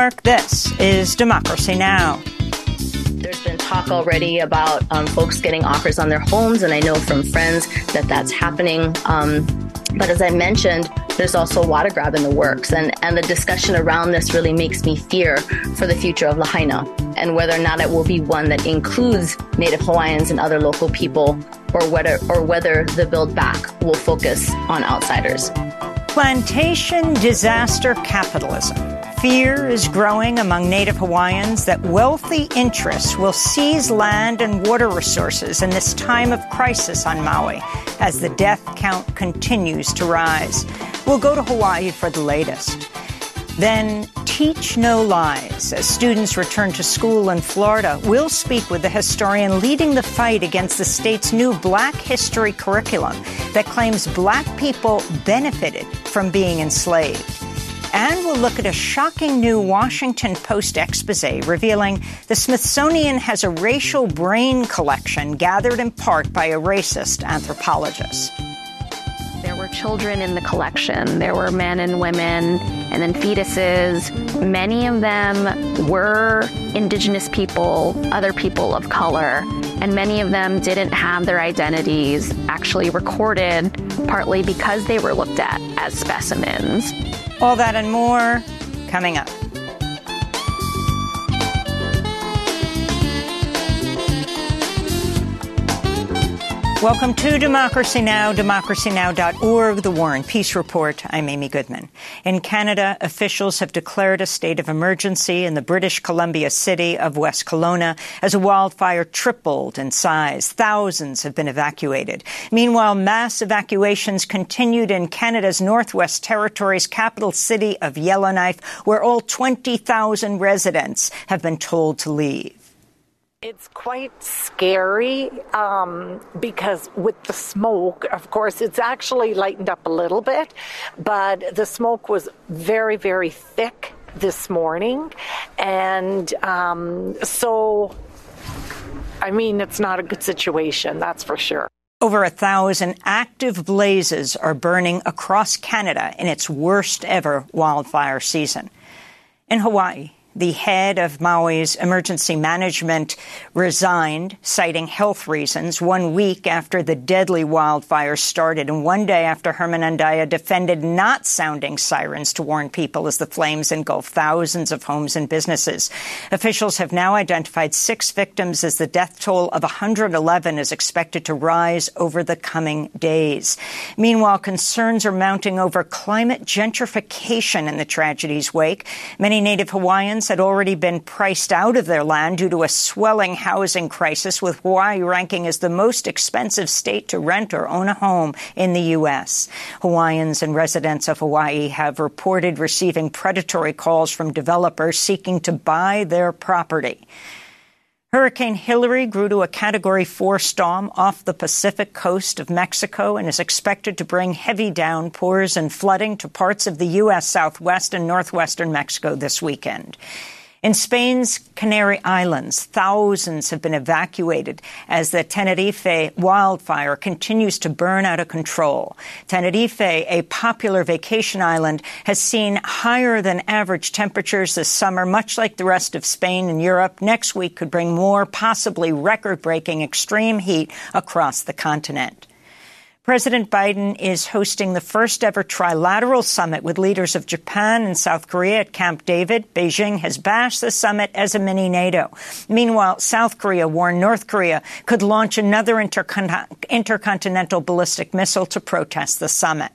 This is Democracy Now! There's been talk already about um, folks getting offers on their homes, and I know from friends that that's happening. Um, but as I mentioned, there's also water grab in the works, and, and the discussion around this really makes me fear for the future of Lahaina and whether or not it will be one that includes Native Hawaiians and other local people, or whether or whether the Build Back will focus on outsiders. Plantation disaster capitalism. Fear is growing among Native Hawaiians that wealthy interests will seize land and water resources in this time of crisis on Maui as the death count continues to rise. We'll go to Hawaii for the latest. Then teach no lies. As students return to school in Florida, we'll speak with the historian leading the fight against the state's new Black history curriculum that claims black people benefited from being enslaved. And we'll look at a shocking new Washington Post expose revealing the Smithsonian has a racial brain collection gathered in part by a racist anthropologist. There were children in the collection. There were men and women, and then fetuses. Many of them were indigenous people, other people of color, and many of them didn't have their identities actually recorded, partly because they were looked at as specimens. All that and more coming up. Welcome to Democracy Now!, democracynow.org, The War and Peace Report. I'm Amy Goodman. In Canada, officials have declared a state of emergency in the British Columbia city of West Kelowna as a wildfire tripled in size. Thousands have been evacuated. Meanwhile, mass evacuations continued in Canada's Northwest Territories capital city of Yellowknife, where all 20,000 residents have been told to leave. It's quite scary um, because with the smoke, of course, it's actually lightened up a little bit, but the smoke was very, very thick this morning. And um, so, I mean, it's not a good situation, that's for sure. Over a thousand active blazes are burning across Canada in its worst ever wildfire season. In Hawaii, the head of Maui's emergency management resigned, citing health reasons, one week after the deadly wildfire started and one day after Herman Andaya defended not sounding sirens to warn people as the flames engulfed thousands of homes and businesses. Officials have now identified six victims as the death toll of 111 is expected to rise over the coming days. Meanwhile, concerns are mounting over climate gentrification in the tragedy's wake. Many Native Hawaiians had already been priced out of their land due to a swelling housing crisis, with Hawaii ranking as the most expensive state to rent or own a home in the U.S. Hawaiians and residents of Hawaii have reported receiving predatory calls from developers seeking to buy their property. Hurricane Hilary grew to a Category 4 storm off the Pacific coast of Mexico and is expected to bring heavy downpours and flooding to parts of the U.S. southwest and northwestern Mexico this weekend. In Spain's Canary Islands, thousands have been evacuated as the Tenerife wildfire continues to burn out of control. Tenerife, a popular vacation island, has seen higher than average temperatures this summer, much like the rest of Spain and Europe. Next week could bring more possibly record breaking extreme heat across the continent. President Biden is hosting the first ever trilateral summit with leaders of Japan and South Korea at Camp David. Beijing has bashed the summit as a mini NATO. Meanwhile, South Korea warned North Korea could launch another intercon- intercontinental ballistic missile to protest the summit.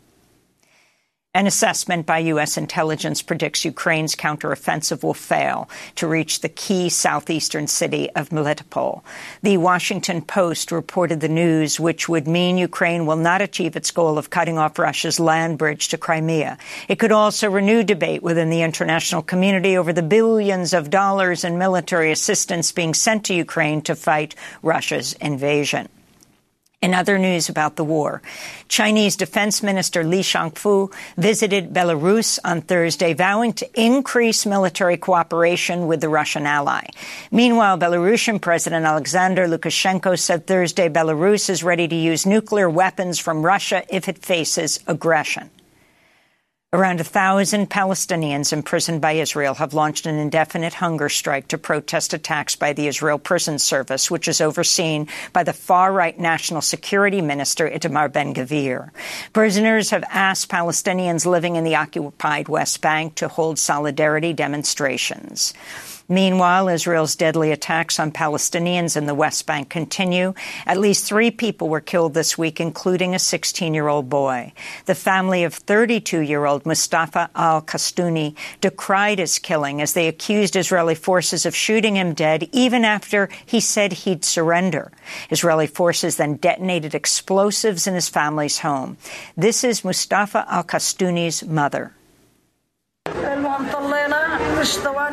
An assessment by U.S. intelligence predicts Ukraine's counteroffensive will fail to reach the key southeastern city of Melitopol. The Washington Post reported the news, which would mean Ukraine will not achieve its goal of cutting off Russia's land bridge to Crimea. It could also renew debate within the international community over the billions of dollars in military assistance being sent to Ukraine to fight Russia's invasion. In other news about the war, Chinese Defense Minister Li Shangfu visited Belarus on Thursday, vowing to increase military cooperation with the Russian ally. Meanwhile, Belarusian President Alexander Lukashenko said Thursday Belarus is ready to use nuclear weapons from Russia if it faces aggression. Around a thousand Palestinians imprisoned by Israel have launched an indefinite hunger strike to protest attacks by the Israel Prison Service, which is overseen by the far-right National Security Minister Itamar Ben-Gvir. Prisoners have asked Palestinians living in the occupied West Bank to hold solidarity demonstrations. Meanwhile, Israel's deadly attacks on Palestinians in the West Bank continue. At least three people were killed this week, including a 16-year-old boy. The family of 32-year-old Mustafa al-Kastuni decried his killing as they accused Israeli forces of shooting him dead even after he said he'd surrender. Israeli forces then detonated explosives in his family's home. This is Mustafa al-Kastuni's mother.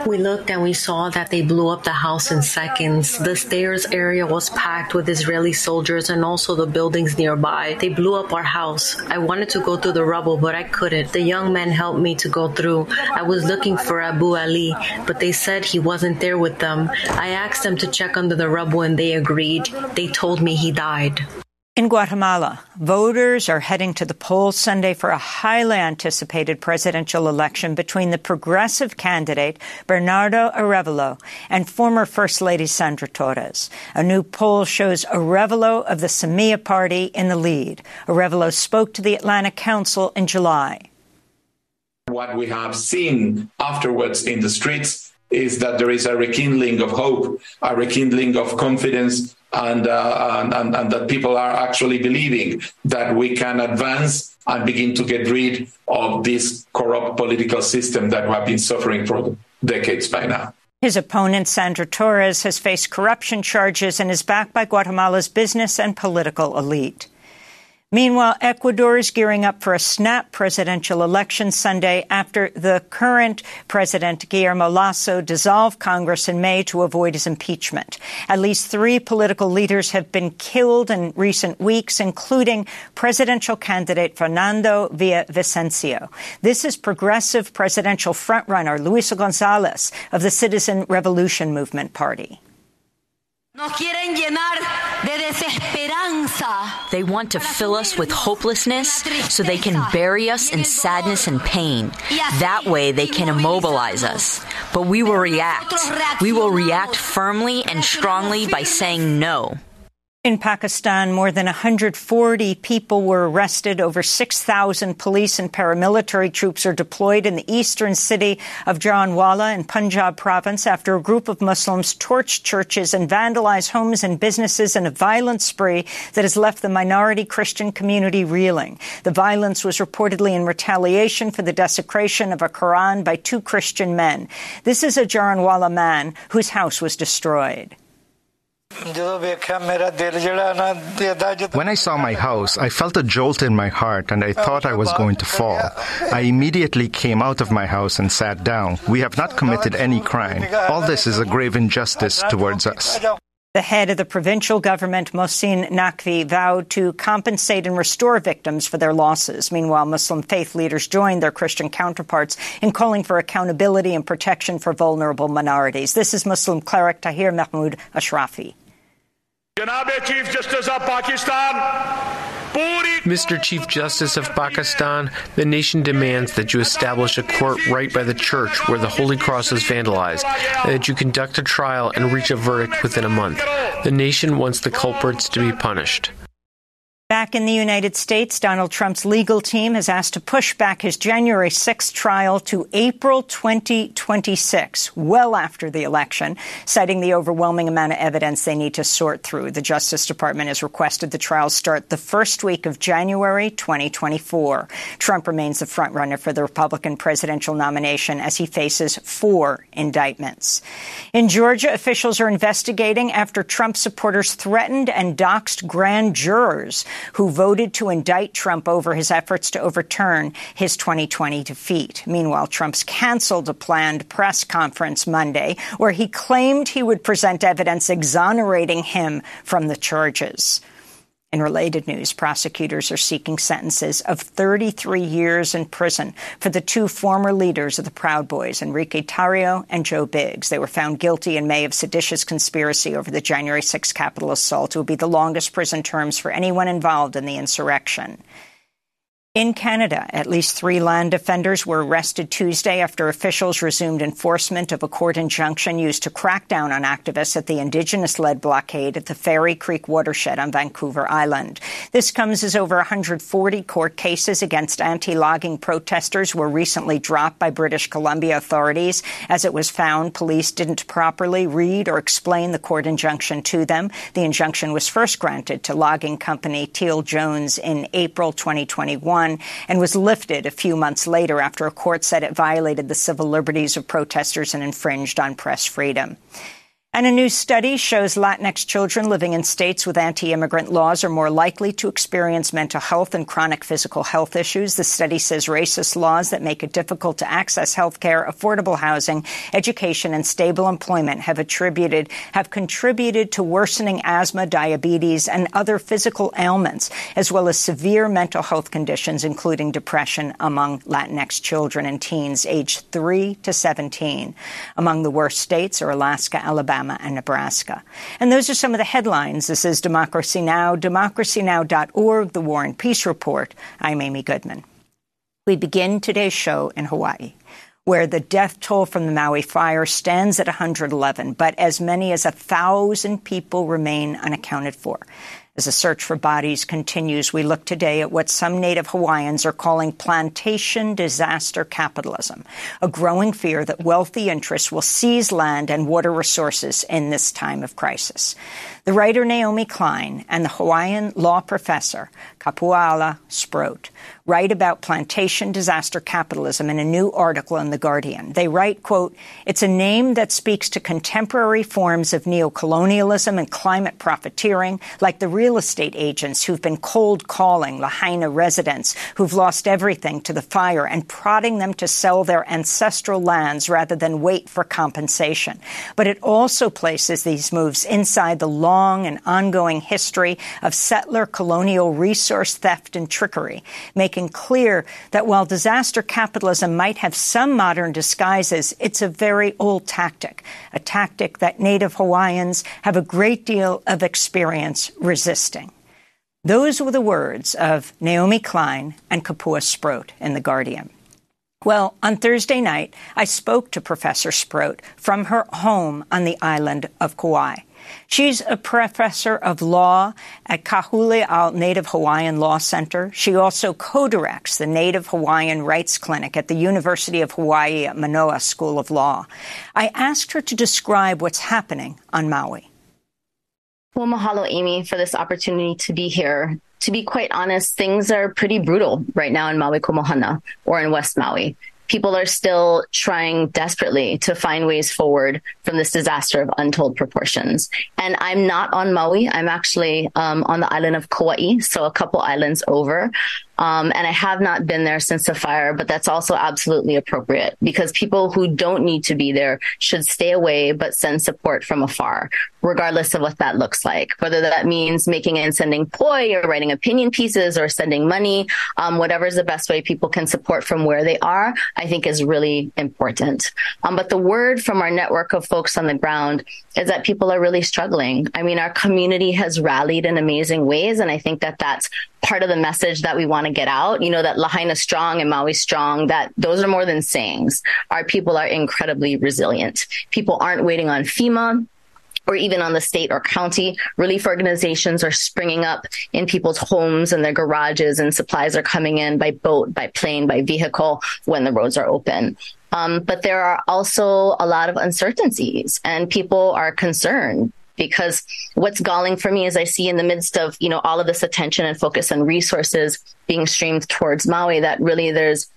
We looked and we saw that they blew up the house in seconds. The stairs area was packed with Israeli soldiers and also the buildings nearby. They blew up our house. I wanted to go through the rubble, but I couldn't. The young men helped me to go through. I was looking for Abu Ali, but they said he wasn't there with them. I asked them to check under the rubble and they agreed. They told me he died. In Guatemala, voters are heading to the polls Sunday for a highly anticipated presidential election between the progressive candidate Bernardo Arevalo and former First Lady Sandra Torres. A new poll shows Arevalo of the Semilla party in the lead. Arevalo spoke to the Atlantic Council in July. What we have seen afterwards in the streets is that there is a rekindling of hope, a rekindling of confidence and, uh, and, and, that people are actually believing that we can advance and begin to get rid of this corrupt political system that we have been suffering for decades by now. His opponent, Sandra Torres, has faced corruption charges and is backed by Guatemala's business and political elite. Meanwhile, Ecuador is gearing up for a snap presidential election Sunday after the current president, Guillermo Lasso, dissolved Congress in May to avoid his impeachment. At least three political leaders have been killed in recent weeks, including presidential candidate Fernando Villavicencio. This is progressive presidential frontrunner Luisa Gonzalez of the Citizen Revolution Movement Party. They want to fill us with hopelessness so they can bury us in sadness and pain. That way they can immobilize us. But we will react. We will react firmly and strongly by saying no. In Pakistan, more than 140 people were arrested. Over 6,000 police and paramilitary troops are deployed in the eastern city of Jaranwala in Punjab province after a group of Muslims torched churches and vandalized homes and businesses in a violent spree that has left the minority Christian community reeling. The violence was reportedly in retaliation for the desecration of a Quran by two Christian men. This is a Jaranwala man whose house was destroyed. When I saw my house, I felt a jolt in my heart and I thought I was going to fall. I immediately came out of my house and sat down. We have not committed any crime. All this is a grave injustice towards us. The head of the provincial government, Mohsin Naqvi, vowed to compensate and restore victims for their losses. Meanwhile, Muslim faith leaders joined their Christian counterparts in calling for accountability and protection for vulnerable minorities. This is Muslim cleric Tahir Mahmood Ashrafi. Mr. Chief Justice of Pakistan, the nation demands that you establish a court right by the church where the Holy Cross is vandalized, and that you conduct a trial and reach a verdict within a month. The nation wants the culprits to be punished. Back in the United States, Donald Trump's legal team has asked to push back his January 6th trial to April 2026, well after the election, citing the overwhelming amount of evidence they need to sort through. The Justice Department has requested the trial start the first week of January 2024. Trump remains the frontrunner for the Republican presidential nomination as he faces four indictments. In Georgia, officials are investigating after Trump supporters threatened and doxed grand jurors who voted to indict Trump over his efforts to overturn his 2020 defeat. Meanwhile, Trump's canceled a planned press conference Monday where he claimed he would present evidence exonerating him from the charges. In related news, prosecutors are seeking sentences of 33 years in prison for the two former leaders of the Proud Boys, Enrique Tarrio and Joe Biggs. They were found guilty in May of seditious conspiracy over the January 6 Capitol assault. It would be the longest prison terms for anyone involved in the insurrection. In Canada, at least three land defenders were arrested Tuesday after officials resumed enforcement of a court injunction used to crack down on activists at the Indigenous-led blockade at the Fairy Creek watershed on Vancouver Island. This comes as over 140 court cases against anti-logging protesters were recently dropped by British Columbia authorities as it was found police didn't properly read or explain the court injunction to them. The injunction was first granted to logging company Teal Jones in April 2021 and was lifted a few months later after a court said it violated the civil liberties of protesters and infringed on press freedom. And a new study shows Latinx children living in states with anti-immigrant laws are more likely to experience mental health and chronic physical health issues. The study says racist laws that make it difficult to access health care, affordable housing, education, and stable employment have attributed, have contributed to worsening asthma, diabetes, and other physical ailments, as well as severe mental health conditions, including depression among Latinx children and teens aged 3 to 17. Among the worst states are Alaska, Alabama, Alabama and Nebraska. And those are some of the headlines. This is Democracy Now!, democracynow.org, The War and Peace Report. I'm Amy Goodman. We begin today's show in Hawaii where the death toll from the Maui fire stands at 111, but as many as a thousand people remain unaccounted for. As the search for bodies continues, we look today at what some Native Hawaiians are calling plantation disaster capitalism, a growing fear that wealthy interests will seize land and water resources in this time of crisis. The writer Naomi Klein and the Hawaiian law professor Kapuala Sproat write about plantation disaster capitalism in a new article in The Guardian. They write, quote, it's a name that speaks to contemporary forms of neocolonialism and climate profiteering, like the real estate agents who've been cold calling Lahaina residents who've lost everything to the fire and prodding them to sell their ancestral lands rather than wait for compensation. But it also places these moves inside the long and ongoing history of settler colonial resource theft and trickery, making clear that while disaster capitalism might have some modern disguises, it's a very old tactic, a tactic that Native Hawaiians have a great deal of experience resisting. Those were the words of Naomi Klein and Kapua Sproat in The Guardian. Well, on Thursday night, I spoke to Professor Sproat from her home on the island of Kauai. She's a professor of law at Ka Huli Ao Native Hawaiian Law Center. She also co-directs the Native Hawaiian Rights Clinic at the University of Hawaii at Manoa School of Law. I asked her to describe what's happening on Maui. Well, mahalo, Amy, for this opportunity to be here. To be quite honest, things are pretty brutal right now in Maui Komohana or in West Maui people are still trying desperately to find ways forward from this disaster of untold proportions. And I'm not on Maui. I'm actually um, on the island of Kauai, so a couple islands over. Um, and I have not been there since the fire, but that's also absolutely appropriate because people who don't need to be there should stay away but send support from afar, regardless of what that looks like. Whether that means making and sending poi or writing opinion pieces or sending money, um, whatever is the best way people can support from where they are, I think is really important. Um, but the word from our network of folks on the ground is that people are really struggling. I mean, our community has rallied in amazing ways, and I think that that's part of the message that we want to get out. You know, that Lahaina strong and Maui strong, that those are more than sayings. Our people are incredibly resilient. People aren't waiting on FEMA or even on the state or county. Relief organizations are springing up in people's homes and their garages, and supplies are coming in by boat, by plane, by vehicle when the roads are open. Um, but there are also a lot of uncertainties, and people are concerned because what's galling for me is I see in the midst of, you know, all of this attention and focus and resources being streamed towards Maui that really there's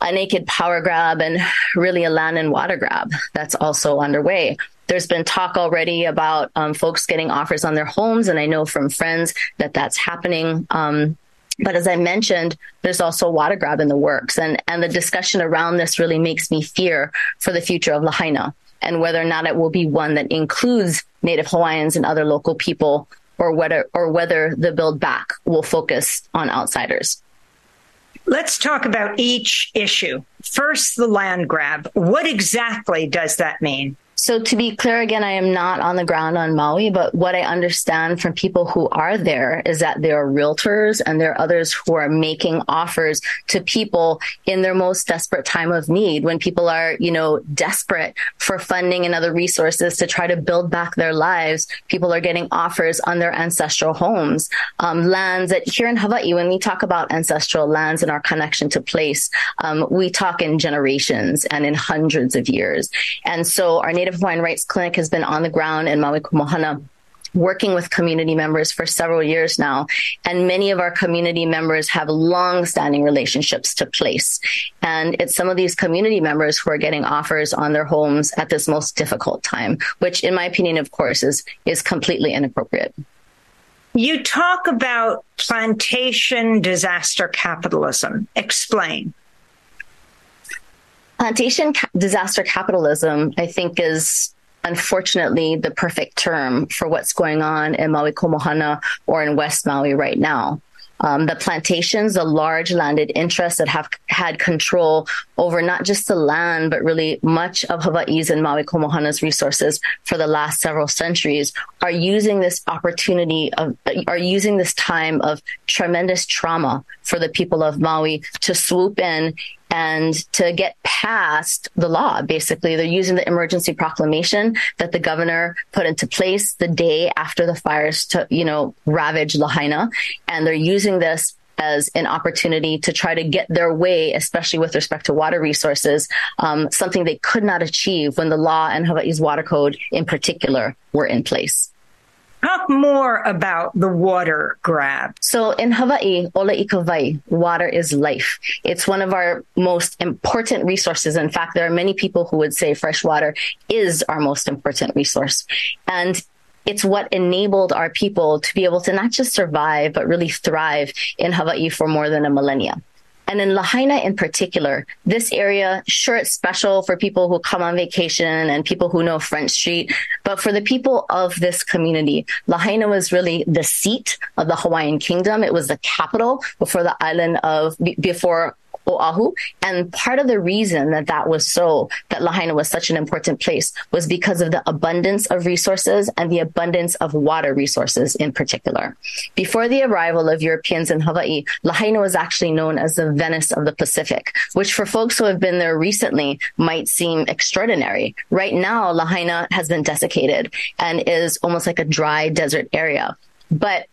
a naked power grab and really a land and water grab that's also underway. There's been talk already about um, folks getting offers on their homes, and I know from friends that that's happening. Um, but as I mentioned, there's also water grab in the works, and and the discussion around this really makes me fear for the future of Lahaina and whether or not it will be one that includes Native Hawaiians and other local people, or whether or whether the Build Back will focus on outsiders. Let's talk about each issue. First, the land grab. What exactly does that mean? So to be clear again, I am not on the ground on Maui, but what I understand from people who are there is that there are realtors and there are others who are making offers to people in their most desperate time of need when people are, you know, desperate for funding and other resources to try to build back their lives. People are getting offers on their ancestral homes, um, lands that here in Hawaii, when we talk about ancestral lands and our connection to place, um, we talk in generations and in hundreds of years. And so our Native Hawaiian Rights Clinic has been on the ground in Maui Komohana working with community members for several years now. And many of our community members have long standing relationships to place. And it's some of these community members who are getting offers on their homes at this most difficult time, which in my opinion, of course, is, is completely inappropriate. You talk about plantation disaster capitalism. Explain. Plantation ca- disaster capitalism, I think, is unfortunately the perfect term for what's going on in Maui Komohana or in West Maui right now. Um, the plantations, the large landed interests that have had control over not just the land, but really much of Hawaii's and Maui Komohana's resources for the last several centuries are using this opportunity of, are using this time of tremendous trauma for the people of Maui to swoop in and to get past the law. Basically, they're using the emergency proclamation that the governor put into place the day after the fires to, you know, ravage Lahaina. And they're using this as an opportunity to try to get their way, especially with respect to water resources, um, something they could not achieve when the law and Hawaii's water code in particular were in place. Talk more about the water grab. So in Hawaii, ola ikawai, water is life. It's one of our most important resources. In fact, there are many people who would say fresh water is our most important resource. And it's what enabled our people to be able to not just survive, but really thrive in Hawaii for more than a millennia. And in Lahaina in particular, this area, sure, it's special for people who come on vacation and people who know Front Street. But for the people of this community, Lahaina was really the seat of the Hawaiian kingdom. It was the capital before the island of, before Oahu. And part of the reason that that was so, that Lahaina was such an important place was because of the abundance of resources and the abundance of water resources in particular. Before the arrival of Europeans in Hawaii, Lahaina was actually known as the Venice of the Pacific, which for folks who have been there recently might seem extraordinary. Right now, Lahaina has been desiccated and is almost like a dry desert area. But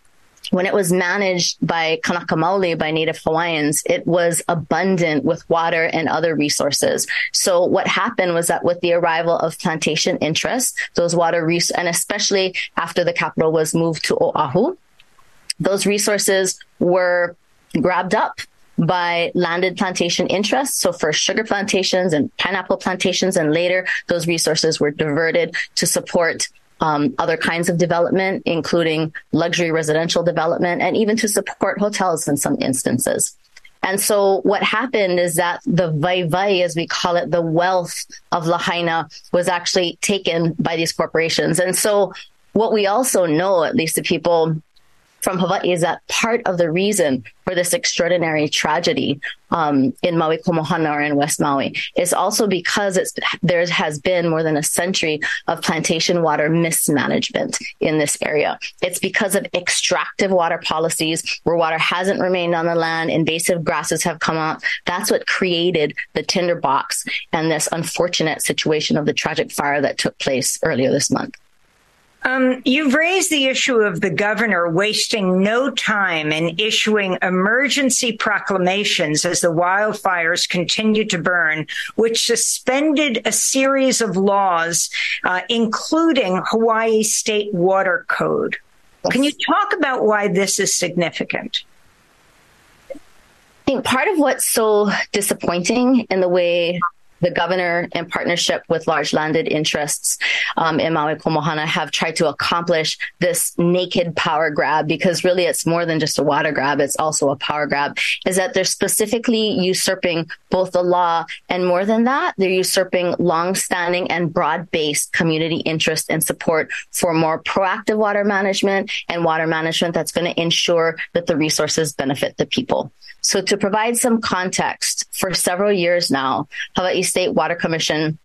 when it was managed by Kanaka Maoli, by Native Hawaiians, it was abundant with water and other resources. So what happened was that with the arrival of plantation interests, those water res- and especially after the capital was moved to Oahu, those resources were grabbed up by landed plantation interests. So first sugar plantations and pineapple plantations, and later those resources were diverted to support um, other kinds of development, including luxury residential development, and even to support hotels in some instances. And so what happened is that the vai vai, as we call it, the wealth of Lahaina was actually taken by these corporations. And so what we also know, at least the people from Hawaii is that part of the reason for this extraordinary tragedy um, in Maui Komohana or in West Maui is also because there has been more than a century of plantation water mismanagement in this area. It's because of extractive water policies where water hasn't remained on the land, invasive grasses have come up. That's what created the tinderbox and this unfortunate situation of the tragic fire that took place earlier this month. Um, you've raised the issue of the governor wasting no time in issuing emergency proclamations as the wildfires continue to burn, which suspended a series of laws, uh, including Hawaii State Water Code. Can you talk about why this is significant? I think part of what's so disappointing in the way the governor, in partnership with large landed interests um, in Maui Komohana, have tried to accomplish this naked power grab because really it's more than just a water grab, it's also a power grab. Is that they're specifically usurping both the law and more than that, they're usurping long-standing and broad-based community interest and support for more proactive water management and water management that's going to ensure that the resources benefit the people. So to provide some context, for several years now, Hawaii State Water Commission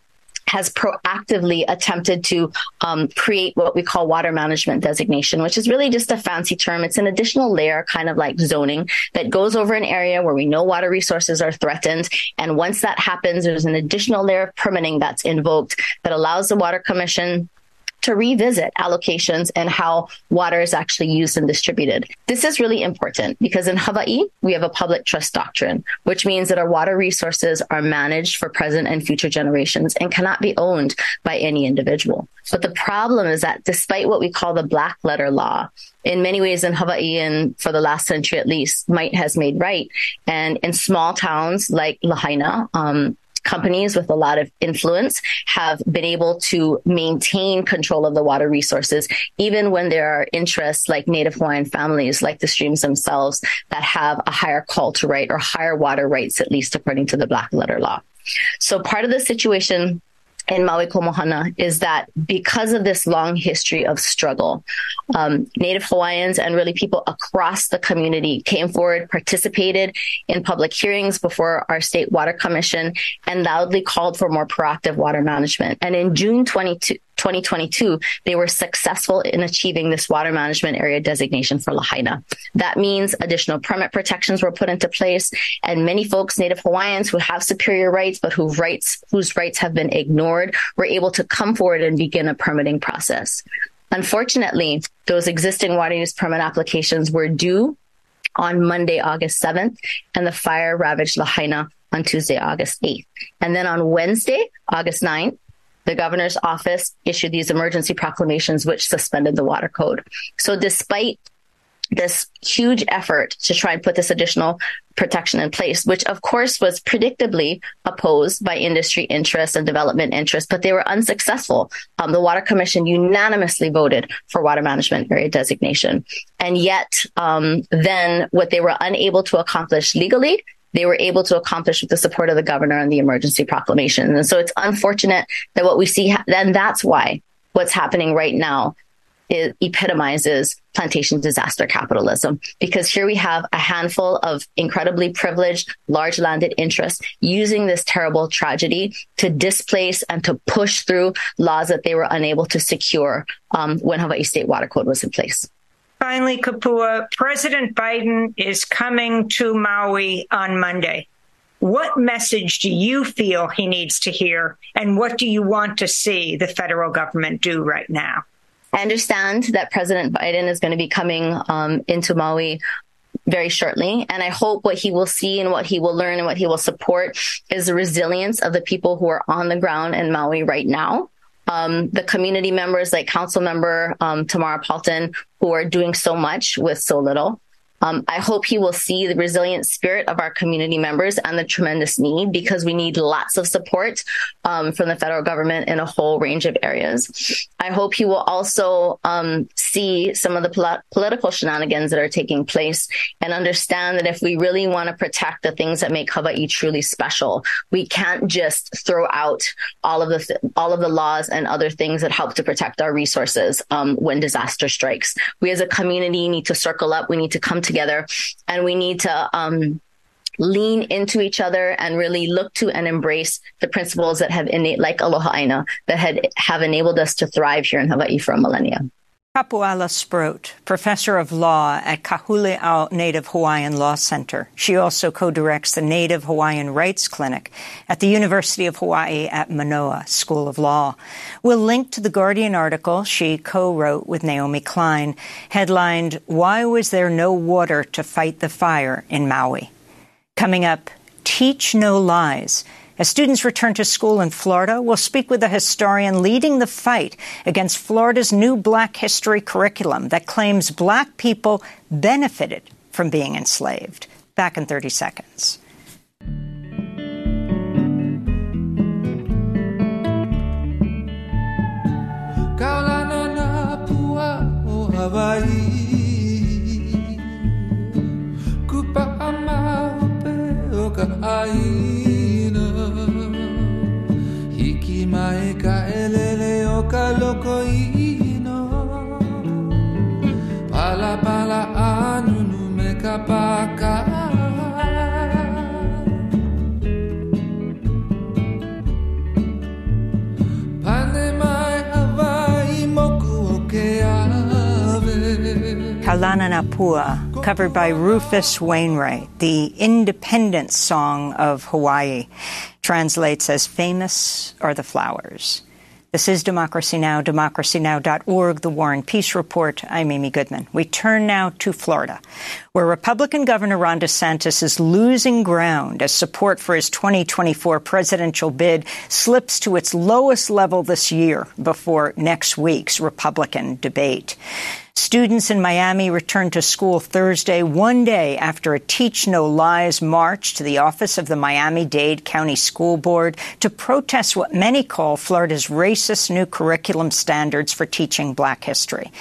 has proactively attempted to um, create what we call water management designation, which is really just a fancy term. It's an additional layer, kind of like zoning, that goes over an area where we know water resources are threatened. And once that happens, there's an additional layer of permitting that's invoked that allows the Water Commission to revisit allocations and how water is actually used and distributed. This is really important because in Hawaii, we have a public trust doctrine, which means that our water resources are managed for present and future generations and cannot be owned by any individual. But the problem is that despite what we call the black letter law, in many ways in Hawaii and for the last century at least, might has made right. And in small towns like Lahaina, um, companies with a lot of influence have been able to maintain control of the water resources, even when there are interests like Native Hawaiian families, like the streams themselves, that have a higher call to right or higher water rights, at least according to the black letter law. So part of the situation in Maui Komohana is that because of this long history of struggle, um, Native Hawaiians and really people across the community came forward, participated in public hearings before our state water commission, and loudly called for more proactive water management. And in June 22, 2022, they were successful in achieving this water management area designation for Lahaina. That means additional permit protections were put into place and many folks, Native Hawaiians who have superior rights, but who rights, whose rights have been ignored were able to come forward and begin a permitting process. Unfortunately, those existing water use permit applications were due on Monday, August 7th, and the fire ravaged Lahaina on Tuesday, August 8th. And then on Wednesday, August 9th, the governor's office issued these emergency proclamations, which suspended the water code. So despite this huge effort to try and put this additional protection in place, which of course was predictably opposed by industry interests and development interests, but they were unsuccessful. Um, the Water Commission unanimously voted for water management area designation. And yet, um, then what they were unable to accomplish legally, they were able to accomplish with the support of the governor and the emergency proclamation. And so it's unfortunate that what we see, then that's why what's happening right now it epitomizes plantation disaster capitalism because here we have a handful of incredibly privileged, large landed interests using this terrible tragedy to displace and to push through laws that they were unable to secure um, when Hawaii State Water Code was in place. Finally, Kapua, President Biden is coming to Maui on Monday. What message do you feel he needs to hear, and what do you want to see the federal government do right now? I understand that President Biden is going to be coming um, into Maui very shortly. And I hope what he will see and what he will learn and what he will support is the resilience of the people who are on the ground in Maui right now um, the community members like council member um, Tamara Paltin, who are doing so much with so little. Um, I hope he will see the resilient spirit of our community members and the tremendous need because we need lots of support um, from the federal government in a whole range of areas. I hope he will also um, see some of the pol- political shenanigans that are taking place and understand that if we really want to protect the things that make Hawaii truly special, we can't just throw out all of the th- all of the laws and other things that help to protect our resources um, when disaster strikes. We as a community need to circle up. We need to come together and we need to um, lean into each other and really look to and embrace the principles that have innate, like Aloha Aina, that had, have enabled us to thrive here in Hawaii for a millennia. Kapuala Sproat, professor of law at Ka Huli Ao Native Hawaiian Law Center. She also co-directs the Native Hawaiian Rights Clinic at the University of Hawaii at Manoa School of Law. We'll link to the Guardian article she co-wrote with Naomi Klein, headlined, Why Was There No Water to Fight the Fire in Maui? Coming up, Teach No Lies – as students return to school in Florida, we'll speak with a historian leading the fight against Florida's new Black history curriculum that claims black people benefited from being enslaved. Back in 30 seconds. mai koino. Pala pala anunu mekapaka Kaulana Nā Pua, covered by Rufus Wainwright, the independence song of Hawaii, translates as famous are the flowers. This is Democracy Now!, democracynow.org, The War and Peace Report. I'm Amy Goodman. We turn now to Florida, where Republican Governor Ron DeSantis is losing ground as support for his 2024 presidential bid slips to its lowest level this year before next week's Republican debate. Students in Miami returned to school Thursday, one day after a Teach No Lies march to the office of the Miami-Dade County School Board to protest what many call Florida's racist new curriculum standards for teaching black history.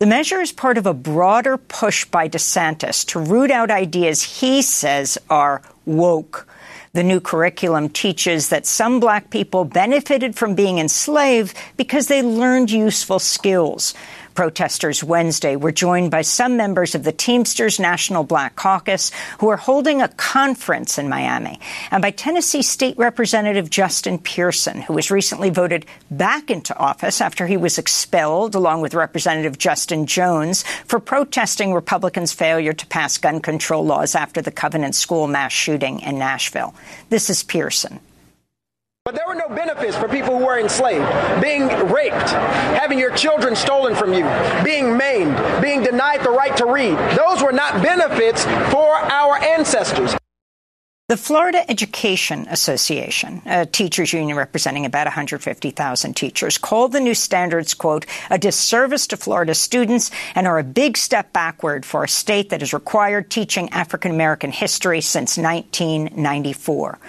The measure is part of a broader push by DeSantis to root out ideas he says are woke. The new curriculum teaches that some black people benefited from being enslaved because they learned useful skills. Protesters Wednesday were joined by some members of the Teamsters National Black Caucus who are holding a conference in Miami, and by Tennessee State Representative Justin Pearson, who was recently voted back into office after he was expelled, along with Representative Justin Jones, for protesting Republicans' failure to pass gun control laws after the Covenant School mass shooting in Nashville. This is Pearson. But there were no benefits for people who were enslaved. Being raped, having your children stolen from you, being maimed, being denied the right to read. Those were not benefits for our ancestors. The Florida Education Association, a teachers union representing about 150,000 teachers, called the new standards, quote, a disservice to Florida students and are a big step backward for a state that has required teaching African American history since 1994.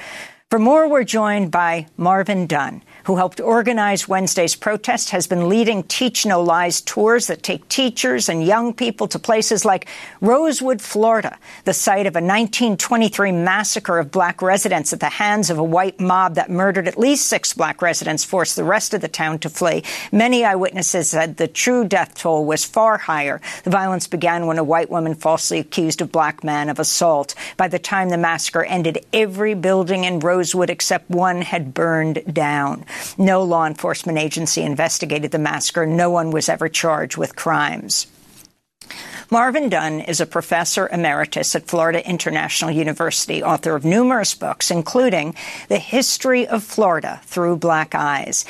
For more, we're joined by Marvin Dunn who helped organize Wednesday's protest, has been leading Teach No Lies tours that take teachers and young people to places like Rosewood, Florida, the site of a 1923 massacre of black residents at the hands of a white mob that murdered at least six black residents, forced the rest of the town to flee. Many eyewitnesses said the true death toll was far higher. The violence began when a white woman falsely accused a black man of assault. By the time the massacre ended, every building in Rosewood except one had burned down. No law enforcement agency investigated the massacre. No one was ever charged with crimes. Marvin Dunn is a professor emeritus at Florida International University, author of numerous books, including The History of Florida Through Black Eyes.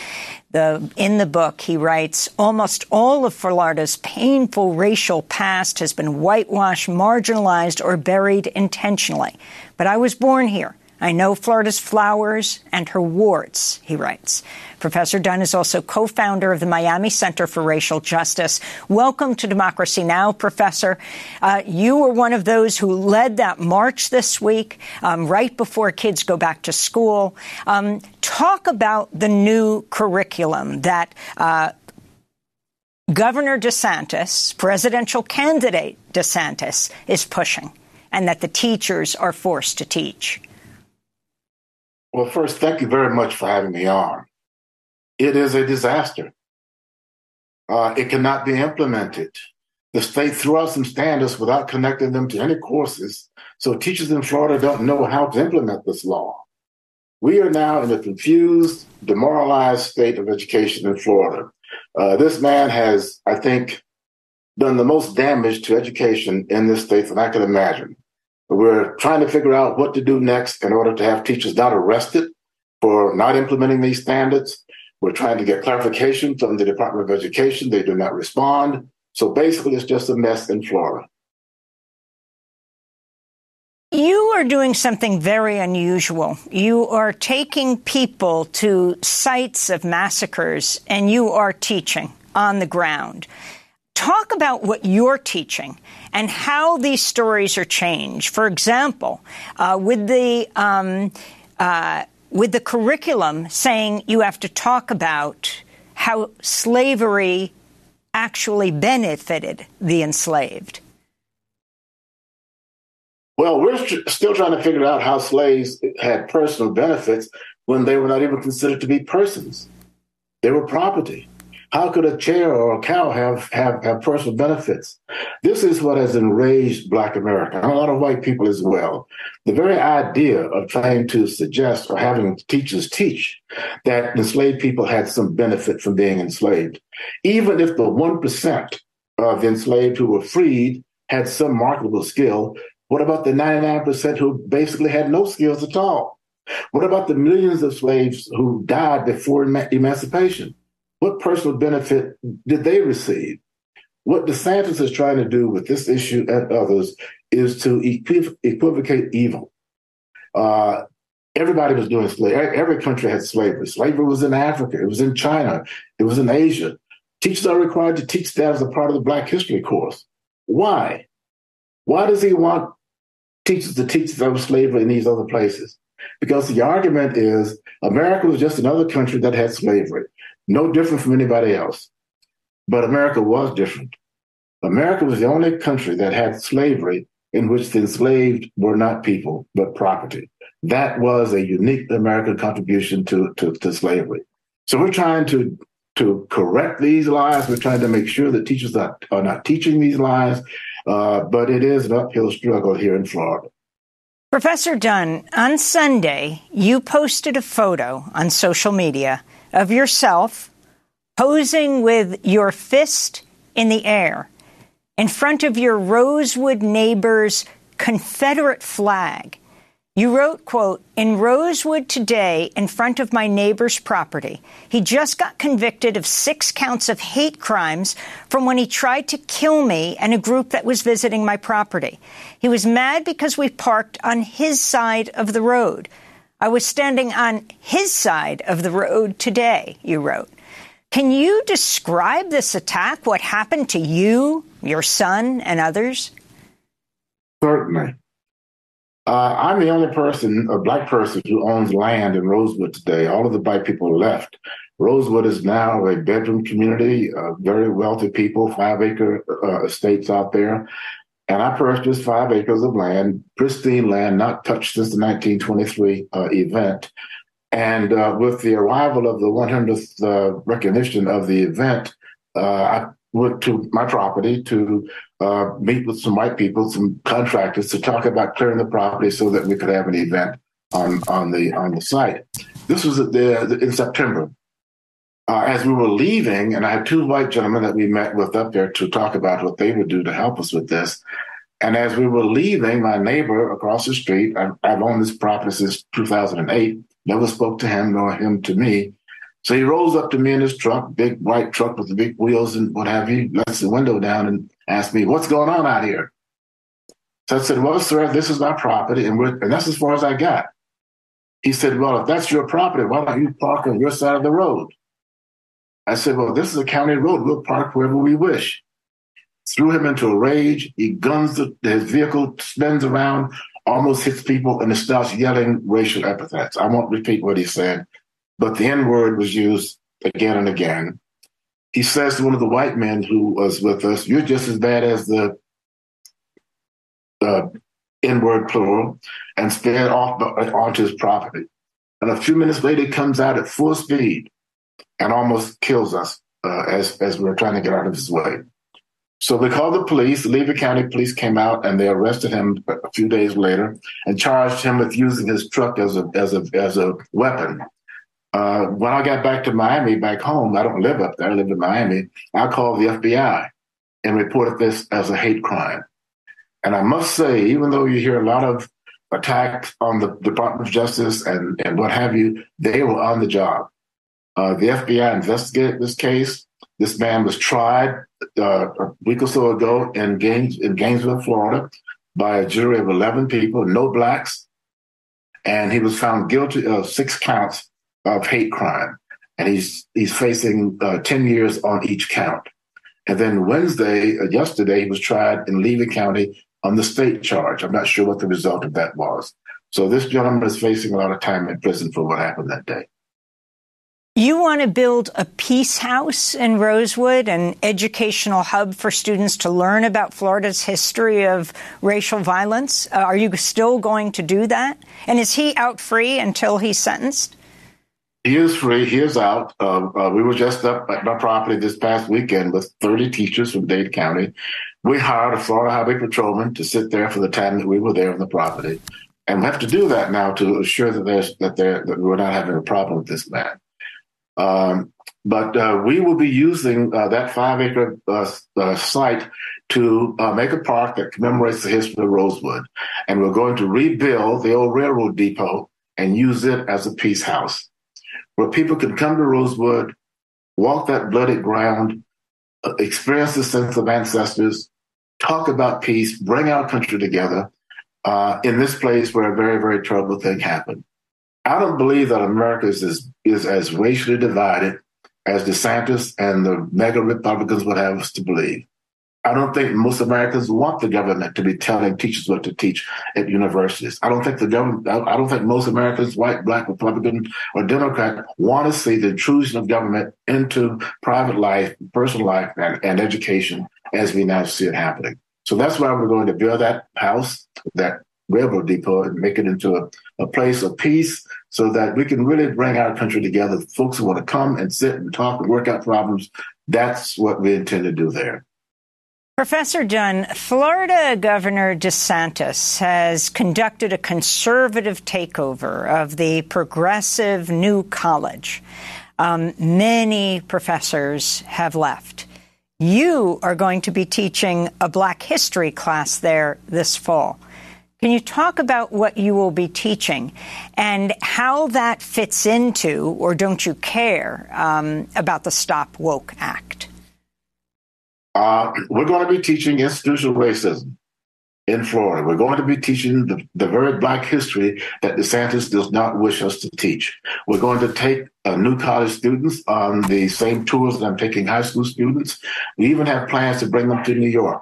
The, in the book, he writes, almost all of Florida's painful racial past has been whitewashed, marginalized, or buried intentionally. But I was born here. I know Florida's flowers and her warts, he writes. Professor Dunn is also co-founder of the Miami Center for Racial Justice. Welcome to Democracy Now!, Professor. Uh, you were one of those who led that march this week, um, right before kids go back to school. Um, talk about the new curriculum that uh, Governor DeSantis, presidential candidate DeSantis, is pushing, and that the teachers are forced to teach. Well, first, thank you very much for having me on. It is a disaster. Uh, it cannot be implemented. The state threw out some standards without connecting them to any courses, so teachers in Florida don't know how to implement this law. We are now in a confused, demoralized state of education in Florida. Uh, this man has, I think, done the most damage to education in this state that I can imagine. We're trying to figure out what to do next in order to have teachers not arrested for not implementing these standards. We're trying to get clarification from the Department of Education. They do not respond. So basically, it's just a mess in Florida. You are doing something very unusual. You are taking people to sites of massacres and you are teaching on the ground. Talk about what you're teaching and how these stories are changed. For example, uh, with the um, uh, with the curriculum saying you have to talk about how slavery actually benefited the enslaved. Well, we're still trying to figure out how slaves had personal benefits when they were not even considered to be persons. They were property. How could a chair or a cow have, have, have personal benefits? This is what has enraged Black America and a lot of white people as well. The very idea of trying to suggest or having teachers teach that enslaved people had some benefit from being enslaved, even if the 1% of the enslaved who were freed had some marketable skill, what about the 99% who basically had no skills at all? What about the millions of slaves who died before emancipation? What personal benefit did they receive? What DeSantis is trying to do with this issue and others is to equiv- equivocate evil. Uh, everybody was doing slavery. Every country had slavery. Slavery was in Africa. It was in China. It was in Asia. Teachers are required to teach that as a part of the Black History course. Why? Why does he want teachers to teach about slavery in these other places? Because the argument is America was just another country that had slavery, no different from anybody else. But America was different. America was the only country that had slavery in which the enslaved were not people, but property. That was a unique American contribution to, to, to slavery. So we're trying to to correct these lies. We're trying to make sure that teachers are, are not teaching these lies, uh, but it is an uphill struggle here in Florida. Professor Dunn, on Sunday, you posted a photo on social media of yourself posing with your fist in the air in front of your Rosewood neighbor's Confederate flag. You wrote, quote, in Rosewood today in front of my neighbor's property. He just got convicted of six counts of hate crimes from when he tried to kill me and a group that was visiting my property. He was mad because we parked on his side of the road. I was standing on his side of the road today, you wrote. Can you describe this attack, what happened to you, your son, and others? Certainly. Uh, I'm the only person, a black person, who owns land in Rosewood today. All of the white people left. Rosewood is now a bedroom community, uh, very wealthy people, five acre uh, estates out there. And I purchased five acres of land, pristine land, not touched since the 1923 uh, event. And uh, with the arrival of the 100th uh, recognition of the event, uh, I went to my property to uh, meet with some white people, some contractors, to talk about clearing the property so that we could have an event on on the on the site. This was in September. Uh, as we were leaving, and I had two white gentlemen that we met with up there to talk about what they would do to help us with this. And as we were leaving, my neighbor across the street, I've, I've owned this property since 2008 Never spoke to him nor him to me. So he rolls up to me in his truck, big white truck with the big wheels and what have you, lets the window down and asks me, what's going on out here? So I said, well, sir, this is my property and, and that's as far as I got. He said, well, if that's your property, why don't you park on your side of the road? I said, well, this is a county road. We'll park wherever we wish. Threw him into a rage. He guns the, his vehicle, spins around, almost hits people and starts yelling racial epithets. I won't repeat what he said, but the N word was used again and again. He says to one of the white men who was with us, You're just as bad as the uh, N word plural, and sped off onto his property. And a few minutes later, he comes out at full speed and almost kills us uh, as, as we we're trying to get out of his way. So they called the police. Levy County police came out and they arrested him a few days later and charged him with using his truck as a as a as a weapon. Uh, when I got back to Miami, back home, I don't live up there. I live in Miami. I called the FBI and reported this as a hate crime. And I must say, even though you hear a lot of attacks on the Department of Justice and, and what have you, they were on the job. Uh, the FBI investigated this case. This man was tried uh, a week or so ago in, Gaines, in Gainesville, Florida, by a jury of 11 people, no blacks. And he was found guilty of six counts of hate crime. And he's, he's facing uh, 10 years on each count. And then Wednesday, uh, yesterday, he was tried in Levy County on the state charge. I'm not sure what the result of that was. So this gentleman is facing a lot of time in prison for what happened that day. You want to build a peace house in Rosewood, an educational hub for students to learn about Florida's history of racial violence. Uh, are you still going to do that? And is he out free until he's sentenced? He is free. He is out. Uh, uh, we were just up at my property this past weekend with 30 teachers from Dade County. We hired a Florida Highway Patrolman to sit there for the time that we were there on the property. And we have to do that now to assure that, there's, that, that we're not having a problem with this man. Um, But uh, we will be using uh, that five acre uh, uh site to uh, make a park that commemorates the history of Rosewood. And we're going to rebuild the old railroad depot and use it as a peace house where people can come to Rosewood, walk that bloody ground, uh, experience the sense of ancestors, talk about peace, bring our country together in this place where a very, very terrible thing happened. I don't believe that America is as, is as racially divided as DeSantis and the MAGA Republicans would have us to believe. I don't think most Americans want the government to be telling teachers what to teach at universities. I don't think the government, I don't think most Americans, white, black, Republican, or Democrat, want to see the intrusion of government into private life, personal life, and, and education as we now see it happening. So that's why we're going to build that house, that railroad depot, and make it into a, a place of peace so that we can really bring our country together. Folks who want to come and sit and talk and work out problems, that's what we intend to do there. Professor Dunn, Florida Governor DeSantis has conducted a conservative takeover of the progressive new college. Um, many professors have left. You are going to be teaching a Black history class there this fall. Can you talk about what you will be teaching and how that fits into, or don't you care, um, about the Stop Woke Act? Uh, we're going to be teaching institutional racism in Florida. We're going to be teaching the, the very black history that DeSantis does not wish us to teach. We're going to take uh, new college students on the same tours that I'm taking high school students. We even have plans to bring them to New York.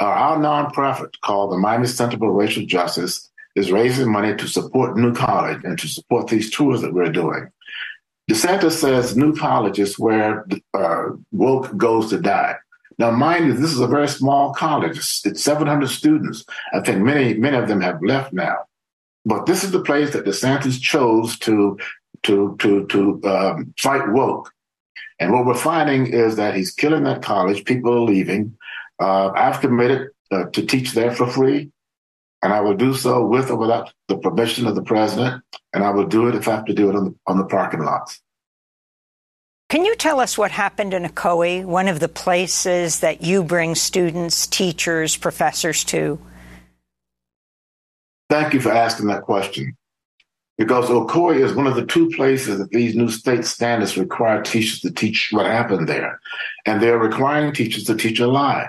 Our nonprofit called the Miami Center for Racial Justice is raising money to support New College and to support these tours that we're doing. DeSantis says New College is where uh, woke goes to die. Now, mind you, this is a very small college. It's 700 students. I think many, many of them have left now. But this is the place that DeSantis chose to to to to um, fight woke. And what we're finding is that he's killing that college. People are leaving. Uh, I've committed uh, to teach there for free, and I will do so with or without the permission of the president. And I will do it if I have to do it on the, on the parking lots. Can you tell us what happened in Ocoee, one of the places that you bring students, teachers, professors to? Thank you for asking that question. Because Ocoee is one of the two places that these new state standards require teachers to teach what happened there. And they're requiring teachers to teach a lie.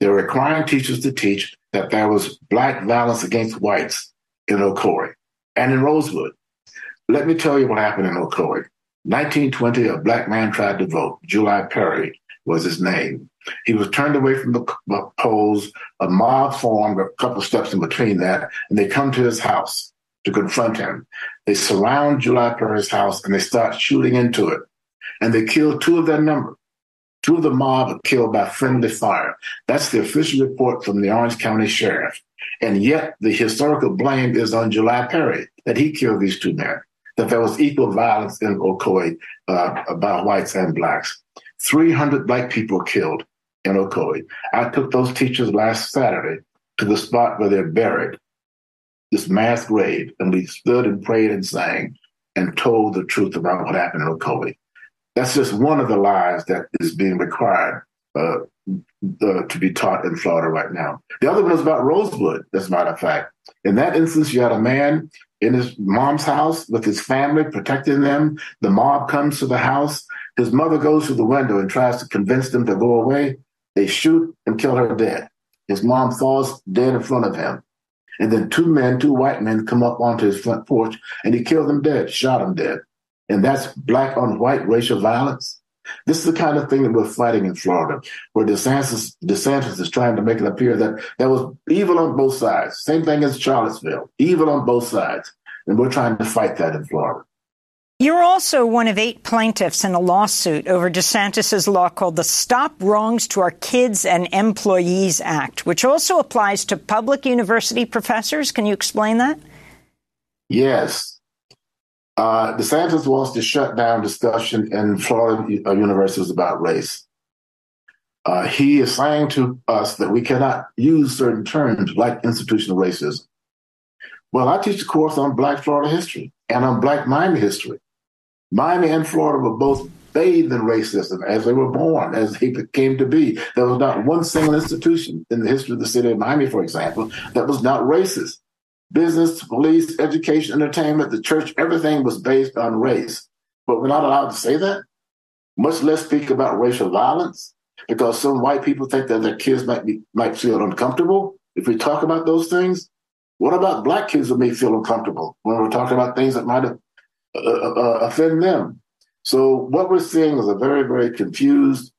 They're requiring teachers to teach that there was black violence against whites in Ocoee and in Rosewood. Let me tell you what happened in Ocoee. 1920, a black man tried to vote. July Perry was his name. He was turned away from the polls. A mob formed a couple steps in between that, and they come to his house to confront him. They surround July Perry's house and they start shooting into it. And they kill two of their number. Two of the mob are killed by friendly fire. That's the official report from the Orange County Sheriff. And yet the historical blame is on July Perry that he killed these two men that there was equal violence in Ocoee uh, by whites and blacks. 300 black people killed in Ocoee. I took those teachers last Saturday to the spot where they're buried, this mass grave, and we stood and prayed and sang and told the truth about what happened in Ocoee. That's just one of the lies that is being required uh, uh, to be taught in Florida right now. The other one is about Rosewood, as a matter of fact. In that instance, you had a man in his mom's house with his family, protecting them. The mob comes to the house. His mother goes to the window and tries to convince them to go away. They shoot and kill her dead. His mom falls dead in front of him. And then two men, two white men, come up onto his front porch and he killed them dead, shot them dead. And that's black on white racial violence. This is the kind of thing that we're fighting in Florida, where DeSantis, DeSantis is trying to make it appear that there was evil on both sides. Same thing as Charlottesville, evil on both sides. And we're trying to fight that in Florida. You're also one of eight plaintiffs in a lawsuit over DeSantis' law called the Stop Wrongs to Our Kids and Employees Act, which also applies to public university professors. Can you explain that? Yes. Uh, DeSantis wants to shut down discussion in Florida uh, universities about race. Uh, he is saying to us that we cannot use certain terms like institutional racism. Well, I teach a course on Black Florida history and on Black Miami history. Miami and Florida were both bathed in racism as they were born, as they came to be. There was not one single institution in the history of the city of Miami, for example, that was not racist. Business, police, education, entertainment, the church, everything was based on race. But we're not allowed to say that, much less speak about racial violence, because some white people think that their kids might be might feel uncomfortable if we talk about those things. What about black kids that may feel uncomfortable when we're talking about things that might uh, uh, uh, offend them? So what we're seeing is a very, very confused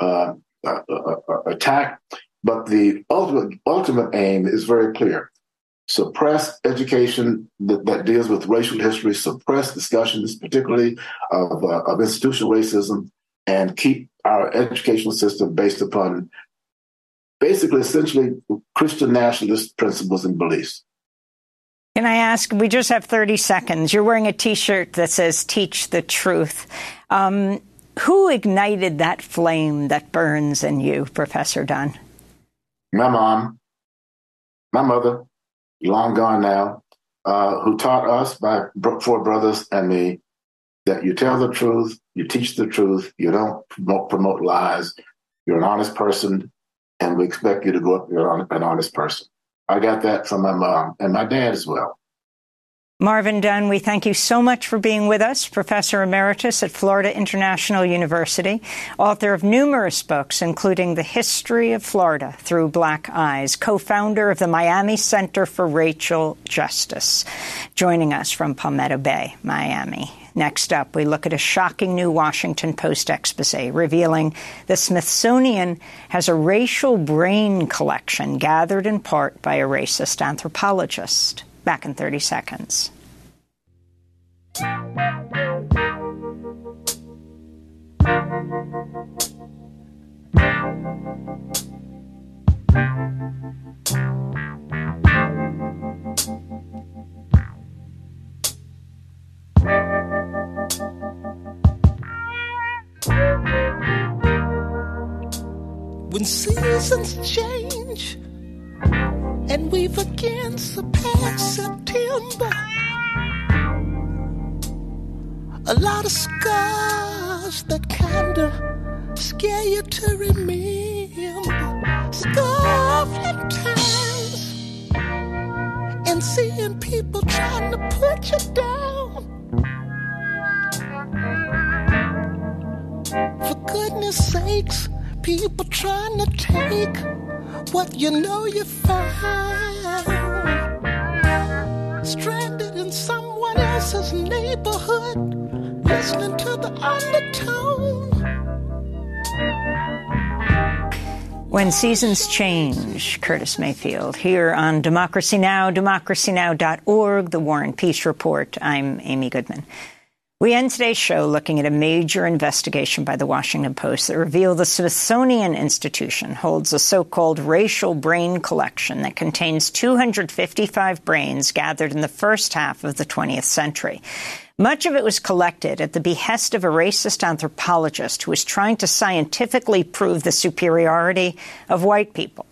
uh, uh, uh, attack, but the ultimate ultimate aim is very clear: suppress education that, that deals with racial history, suppress discussions, particularly of, of institutional racism, and keep our educational system based upon basically, essentially, Christian nationalist principles and beliefs. Can I ask? We just have 30 seconds. You're wearing a t shirt that says, Teach the Truth. Um, who ignited that flame that burns in you, Professor Dunn? My mom, my mother, long gone now, uh, who taught us, by four brothers and me, that you tell the truth, you teach the truth, you don't promote, promote lies, you're an honest person, and we expect you to go up an honest person. I got that from my mom and my dad as well. Marvin Dunn, we thank you so much for being with us, Professor Emeritus at Florida International University, author of numerous books, including The History of Florida Through Black Eyes, co-founder of the Miami Center for Racial Justice, joining us from Palmetto Bay, Miami. Next up, we look at a shocking new Washington Post expose revealing the Smithsonian has a racial brain collection gathered in part by a racist anthropologist. Back in 30 seconds. When seasons change and we've again surpassed September, a lot of scars that kinda scare you to remember. Scuffling times and seeing people trying to put you down. For goodness sakes people trying to take what you know you found. Stranded in someone else's neighborhood, listening to the undertone. When Seasons Change, Curtis Mayfield, here on Democracy Now!, democracynow.org, The War and Peace Report. I'm Amy Goodman. We end today's show looking at a major investigation by the Washington Post that revealed the Smithsonian Institution holds a so-called racial brain collection that contains 255 brains gathered in the first half of the 20th century. Much of it was collected at the behest of a racist anthropologist who was trying to scientifically prove the superiority of white people.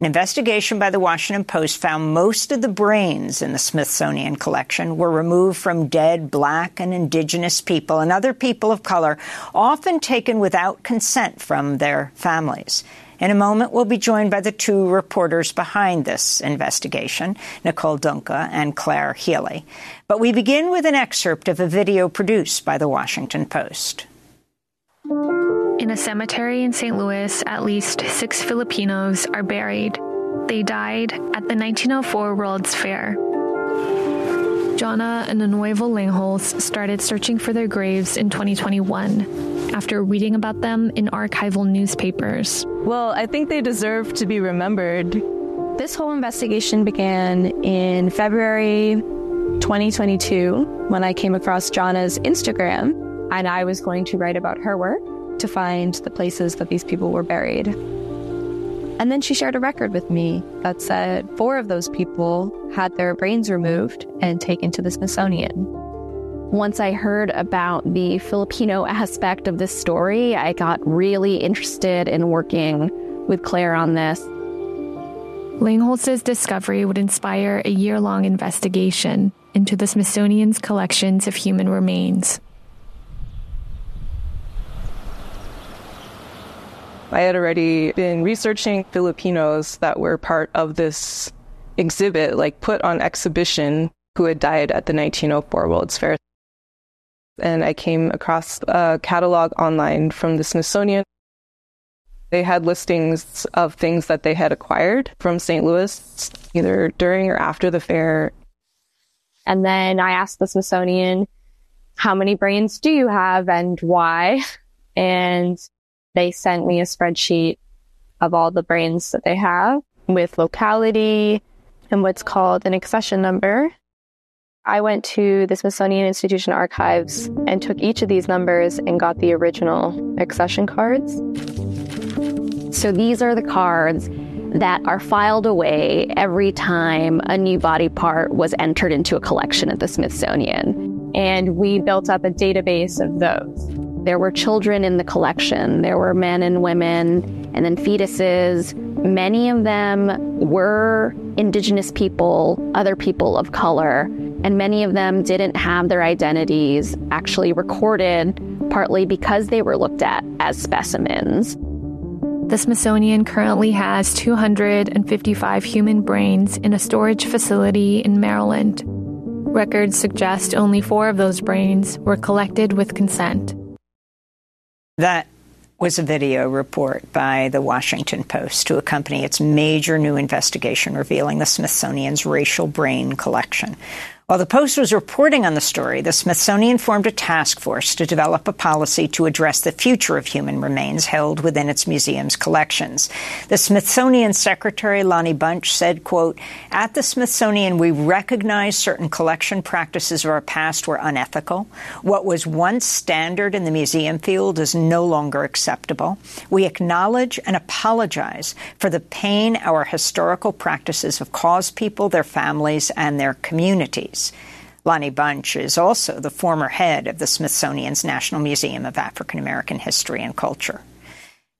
An investigation by the Washington Post found most of the brains in the Smithsonian collection were removed from dead black and indigenous people and other people of color, often taken without consent from their families. In a moment, we'll be joined by the two reporters behind this investigation, Nicole Dungca and Claire Healy. But we begin with an excerpt of a video produced by the Washington Post. In a cemetery in St. Louis, at least six Filipinos are buried. They died at the 1904 World's Fair. Jonna and Nuevo Langholz started searching for their graves in 2021 after reading about them in archival newspapers. Well, I think they deserve to be remembered. This whole investigation began in February 2022 when I came across Jonna's Instagram and I was going to write about her work to find the places that these people were buried. And then she shared a record with me that said four of those people had their brains removed and taken to the Smithsonian. Once I heard about the Filipino aspect of this story, I got really interested in working with Claire on this. Langholz's discovery would inspire a year long investigation into the Smithsonian's collections of human remains. I had already been researching Filipinos that were part of this exhibit, like put on exhibition, who had died at the 1904 World's Fair. And I came across a catalog online from the Smithsonian. They had listings of things that they had acquired from St. Louis, either during or after the fair. And then I asked the Smithsonian, how many brains do you have and why? And they sent me a spreadsheet of all the brains that they have with locality and what's called an accession number. I went to the Smithsonian Institution archives and took each of these numbers and got the original accession cards. So these are the cards that are filed away every time a new body part was entered into a collection at the Smithsonian. And we built up a database of those. There were children in the collection, there were men and women, and then fetuses. Many of them were indigenous people, other people of color, and many of them didn't have their identities actually recorded, partly because they were looked at as specimens. The Smithsonian currently has 255 human brains in a storage facility in Maryland. Records suggest only four of those brains were collected with consent. That was a video report by the Washington Post to accompany its major new investigation revealing the Smithsonian's racial brain collection. While the Post was reporting on the story, the Smithsonian formed a task force to develop a policy to address the future of human remains held within its museum's collections. The Smithsonian Secretary Lonnie Bunch said, quote, At the Smithsonian, we recognize certain collection practices of our past were unethical. What was once standard in the museum field is no longer acceptable. We acknowledge and apologize for the pain our historical practices have caused people, their families, and their communities. Lonnie Bunch is also the former head of the Smithsonian's National Museum of African American History and Culture.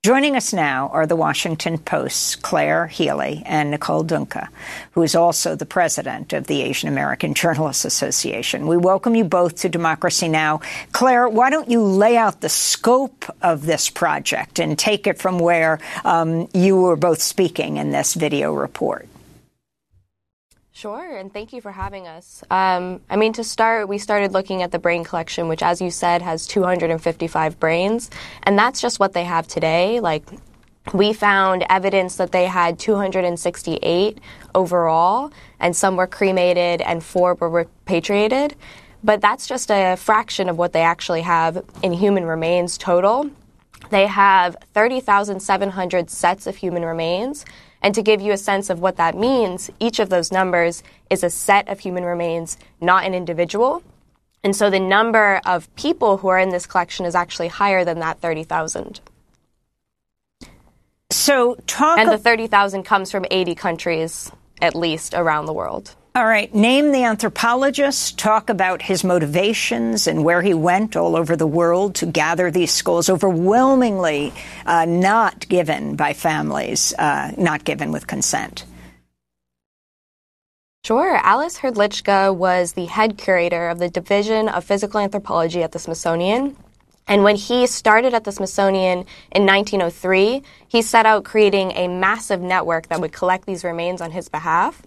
Joining us now are the Washington Post's Claire Healy and Nicole Dungca, who is also the president of the Asian American Journalists Association. We welcome you both to Democracy Now! Claire, why don't you lay out the scope of this project and take it from where um, you were both speaking in this video report? Sure, and thank you for having us. Um, I mean, to start, we started looking at the brain collection, which, as you said, has 255 brains, and that's just what they have today. Like, we found evidence that they had 268 overall, and some were cremated and four were repatriated. But that's just a fraction of what they actually have in human remains total. They have 30,700 sets of human remains. And to give you a sense of what that means, each of those numbers is a set of human remains, not an individual. And so the number of people who are in this collection is actually higher than that 30,000. So talk And the 30,000 comes from 80 countries at least around the world. All right. Name the anthropologist, talk about his motivations and where he went all over the world to gather these skulls, overwhelmingly uh, not given by families, uh, not given with consent. Sure. Ales Hrdlicka was the head curator of the Division of Physical Anthropology at the Smithsonian. And when he started at the Smithsonian in 1903, he set out creating a massive network that would collect these remains on his behalf.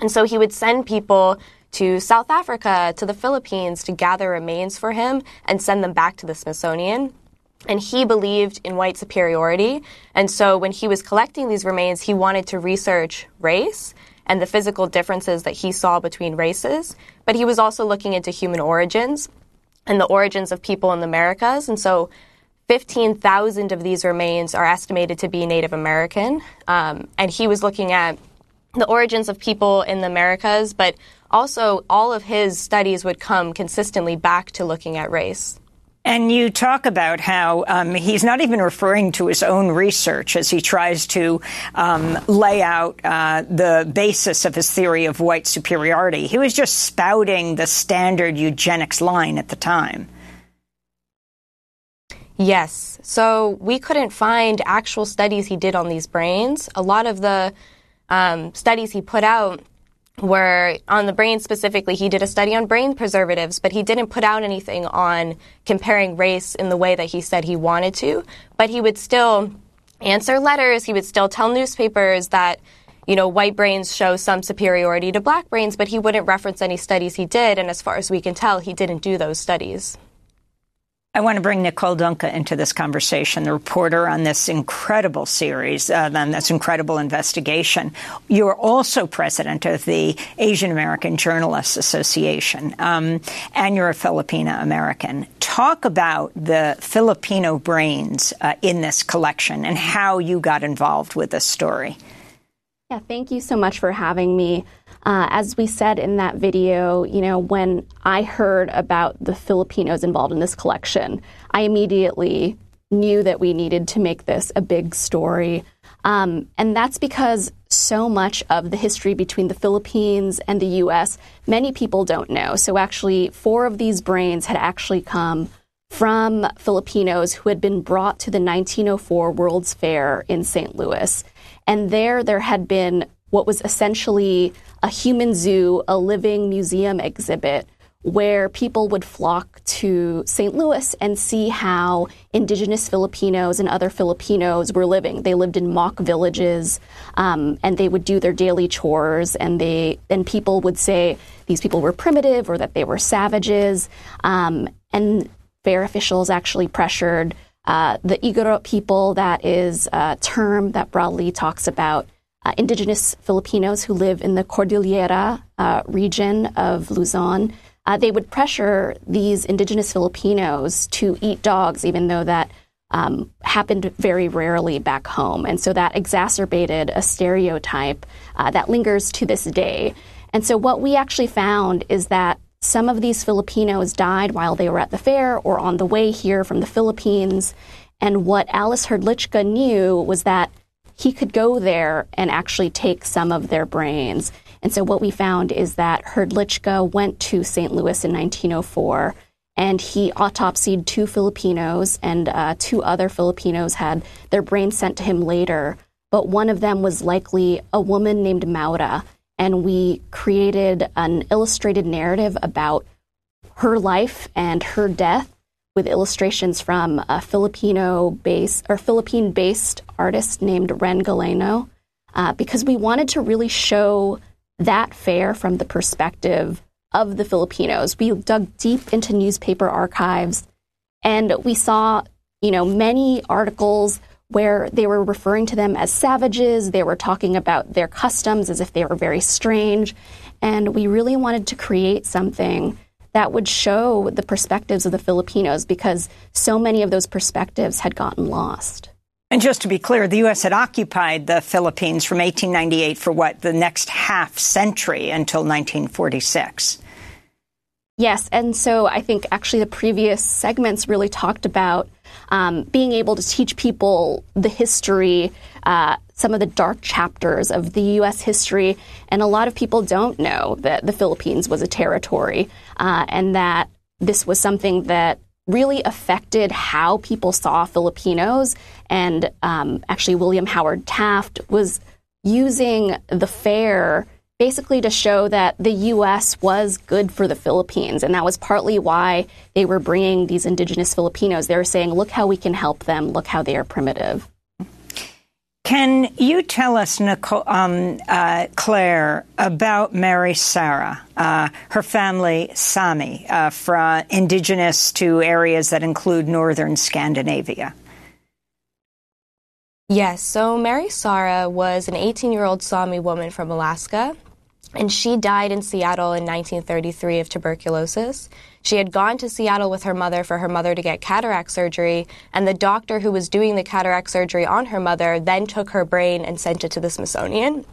And so he would send people to South Africa, to the Philippines to gather remains for him and send them back to the Smithsonian. And he believed in white superiority. And so when he was collecting these remains, he wanted to research race and the physical differences that he saw between races. But he was also looking into human origins and the origins of people in the Americas. And so 15,000 of these remains are estimated to be Native American. Um, and he was looking at the origins of people in the Americas, but also all of his studies would come consistently back to looking at race. And you talk about how um, he's not even referring to his own research as he tries to um, lay out uh, the basis of his theory of white superiority. He was just spouting the standard eugenics line at the time. Yes. So we couldn't find actual studies he did on these brains. A lot of the um, studies he put out were on the brain specifically. He did a study on brain preservatives, but he didn't put out anything on comparing race in the way that he said he wanted to. But he would still answer letters. He would still tell newspapers that, you know, white brains show some superiority to black brains, but he wouldn't reference any studies he did. And as far as we can tell, he didn't do those studies. I want to bring Nicole Dungca into this conversation, the reporter on this incredible series, uh, on this incredible investigation. You're also president of the Asian American Journalists Association, um, and you're a Filipino American. Talk about the Filipino brains uh, in this collection and how you got involved with this story. Yeah, thank you so much for having me. Uh, as we said in that video, you know, when I heard about the Filipinos involved in this collection, I immediately knew that we needed to make this a big story. Um, and that's because so much of the history between the Philippines and the US, many people don't know. So, actually, four of these brains had actually come from Filipinos who had been brought to the 1904 World's Fair in St. Louis. And there, there had been what was essentially a human zoo, a living museum exhibit where people would flock to St. Louis and see how indigenous Filipinos and other Filipinos were living. They lived in mock villages, um, and they would do their daily chores, and they and people would say these people were primitive or that they were savages. Um, and fair officials actually pressured uh, the Igorot people. That is a term that broadly talks about uh, indigenous Filipinos who live in the Cordillera uh, region of Luzon. Uh, they would pressure these indigenous Filipinos to eat dogs, even though that um, happened very rarely back home. And so that exacerbated a stereotype uh, that lingers to this day. And so what we actually found is that some of these Filipinos died while they were at the fair or on the way here from the Philippines. And what Ales Hrdlicka knew was that he could go there and actually take some of their brains. And so what we found is that Hrdlicka went to St. Louis in 1904 and he autopsied two Filipinos, and uh, two other Filipinos had their brains sent to him later. But one of them was likely a woman named Maura, and we created an illustrated narrative about her life and her death with illustrations from a Filipino based or Philippine based artist named Ren Galeno, uh, because we wanted to really show that fair from the perspective of the Filipinos. We dug deep into newspaper archives and we saw, you know, many articles where they were referring to them as savages. They were talking about their customs as if they were very strange. And we really wanted to create something that would show the perspectives of the Filipinos because so many of those perspectives had gotten lost. And just to be clear, the U.S. had occupied the Philippines from 1898 for what, the next half century until 1946. Yes, and so I think actually the previous segments really talked about um, being able to teach people the history, uh, some of the dark chapters of the U.S. history. And a lot of people don't know that the Philippines was a territory uh, and that this was something that really affected how people saw Filipinos. And um, actually, William Howard Taft was using the fair basically to show that the U.S. was good for the Philippines. And that was partly why they were bringing these indigenous Filipinos. They were saying, look how we can help them, look how they are primitive. Can you tell us, Nicole, um, uh, Claire, about Mary Sarah, uh, her family Sami, uh, from indigenous to areas that include northern Scandinavia? Yes, so Mary Sarah was an 18 year old Sami woman from Alaska and she died in Seattle in 1933 of tuberculosis. She had gone to Seattle with her mother for her mother to get cataract surgery, and the doctor who was doing the cataract surgery on her mother then took her brain and sent it to the Smithsonian.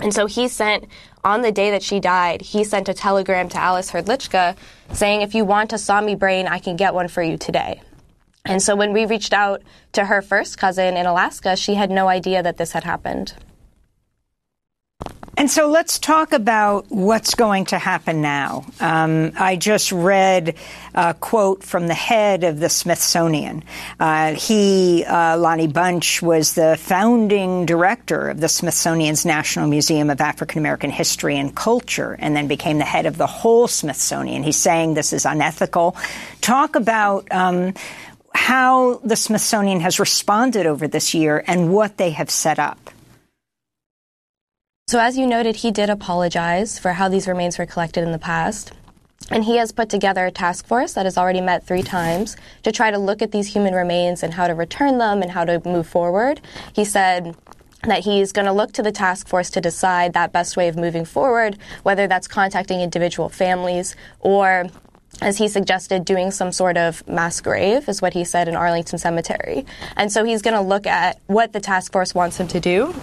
And so he sent, on the day that she died, he sent a telegram to Ales Hrdlicka saying, if you want a Sami brain, I can get one for you today. And so when we reached out to her first cousin in Alaska, she had no idea that this had happened. And so let's talk about what's going to happen now. Um, I just read a quote from the head of the Smithsonian. Uh, he, uh, Lonnie Bunch, was the founding director of the Smithsonian's National Museum of African American History and Culture and then became the head of the whole Smithsonian. He's saying this is unethical. Talk about um, how the Smithsonian has responded over this year and what they have set up. So, as you noted, he did apologize for how these remains were collected in the past. And he has put together a task force that has already met three times to try to look at these human remains and how to return them and how to move forward. He said that he's going to look to the task force to decide that best way of moving forward, whether that's contacting individual families or as he suggested, doing some sort of mass grave, is what he said in Arlington Cemetery. And so he's going to look at what the task force wants him to do.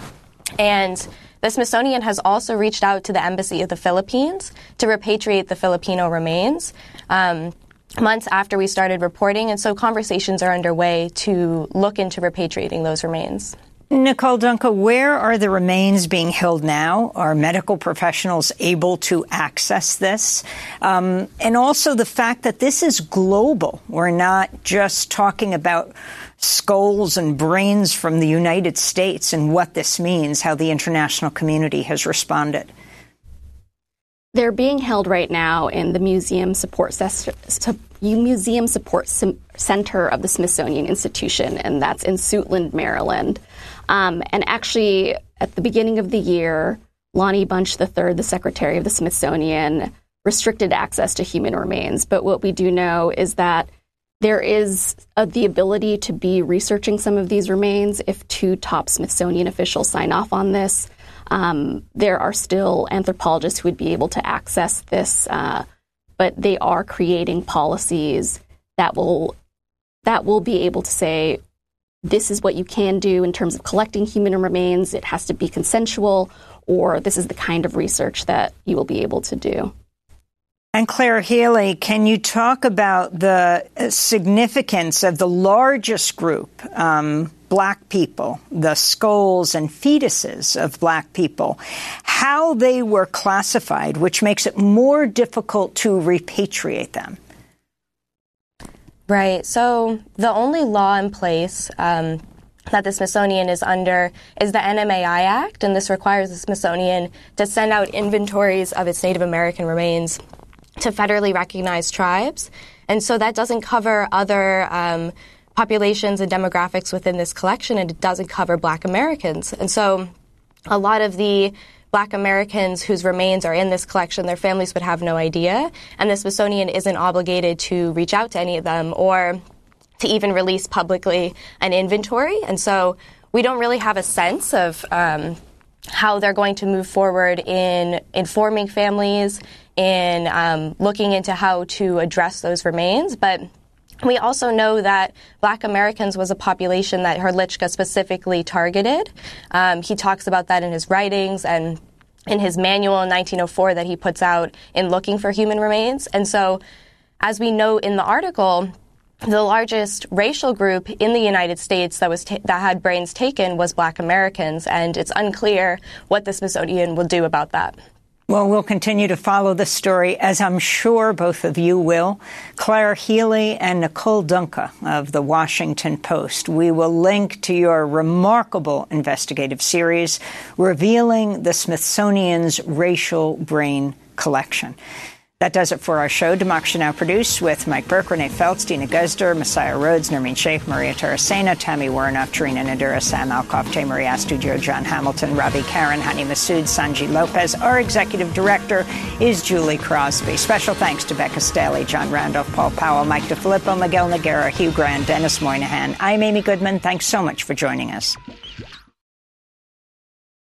And the Smithsonian has also reached out to the Embassy of the Philippines to repatriate the Filipino remains. Um, months after we started reporting, and so conversations are underway to look into repatriating those remains. Nicole Dungca, where are the remains being held now? Are medical professionals able to access this? Um, and also the fact that this is global. We're not just talking about skulls and brains from the United States and what this means, how the international community has responded? They're being held right now in the Museum Support Museum Support Center of the Smithsonian Institution, and that's in Suitland, Maryland. Um, and actually, at the beginning of the year, Lonnie Bunch III, the Secretary of the Smithsonian, restricted access to human remains. But what we do know is that there is uh, the ability to be researching some of these remains if two top Smithsonian officials sign off on this. Um, there are still anthropologists who would be able to access this, uh, but they are creating policies that will that will be able to say this is what you can do in terms of collecting human remains. It has to be consensual, or this is the kind of research that you will be able to do. And Claire Healy, can you talk about the significance of the largest group, um, black people, the skulls and fetuses of black people, how they were classified, which makes it more difficult to repatriate them? Right. So the only law in place um, that the Smithsonian is under is the NMAI Act, and this requires the Smithsonian to send out inventories of its Native American remains to federally recognized tribes. And so that doesn't cover other um, populations and demographics within this collection, and it doesn't cover black Americans. And so a lot of the black Americans whose remains are in this collection, their families would have no idea, and the Smithsonian isn't obligated to reach out to any of them or to even release publicly an inventory. And so we don't really have a sense of um, how they're going to move forward in informing families in um, looking into how to address those remains. But we also know that black Americans was a population that Hrdlicka specifically targeted. Um, he talks about that in his writings and in his manual in 1904 that he puts out in looking for human remains. And so, as we know in the article, the largest racial group in the United States that was ta- that had brains taken was black Americans, and it's unclear what the Smithsonian will do about that. Well, we'll continue to follow the story, as I'm sure both of you will. Claire Healy and Nicole Dungca of the Washington Post. We will link to your remarkable investigative series revealing the Smithsonian's racial brain collection. That does it for our show. Democracy Now! produced with Mike Burke, Renee Feltz, Dina Guzder, Messiah Rhodes, Nermeen Sheikh, Maria Taracena, Tami Woronoff, Charina Nadura, Sam Alcoff, Tey-Marie Astudillo, John Hamilton, Robby Karran, Hani Masood, Sonyi Lopez. Our executive director is Julie Crosby. Special thanks to Becca Staley, John Randolph, Paul Powell, Mike DeFilippo, Miguel Nogueira, Hugh Gran, Denis Moynihan. I'm Amy Goodman. Thanks so much for joining us.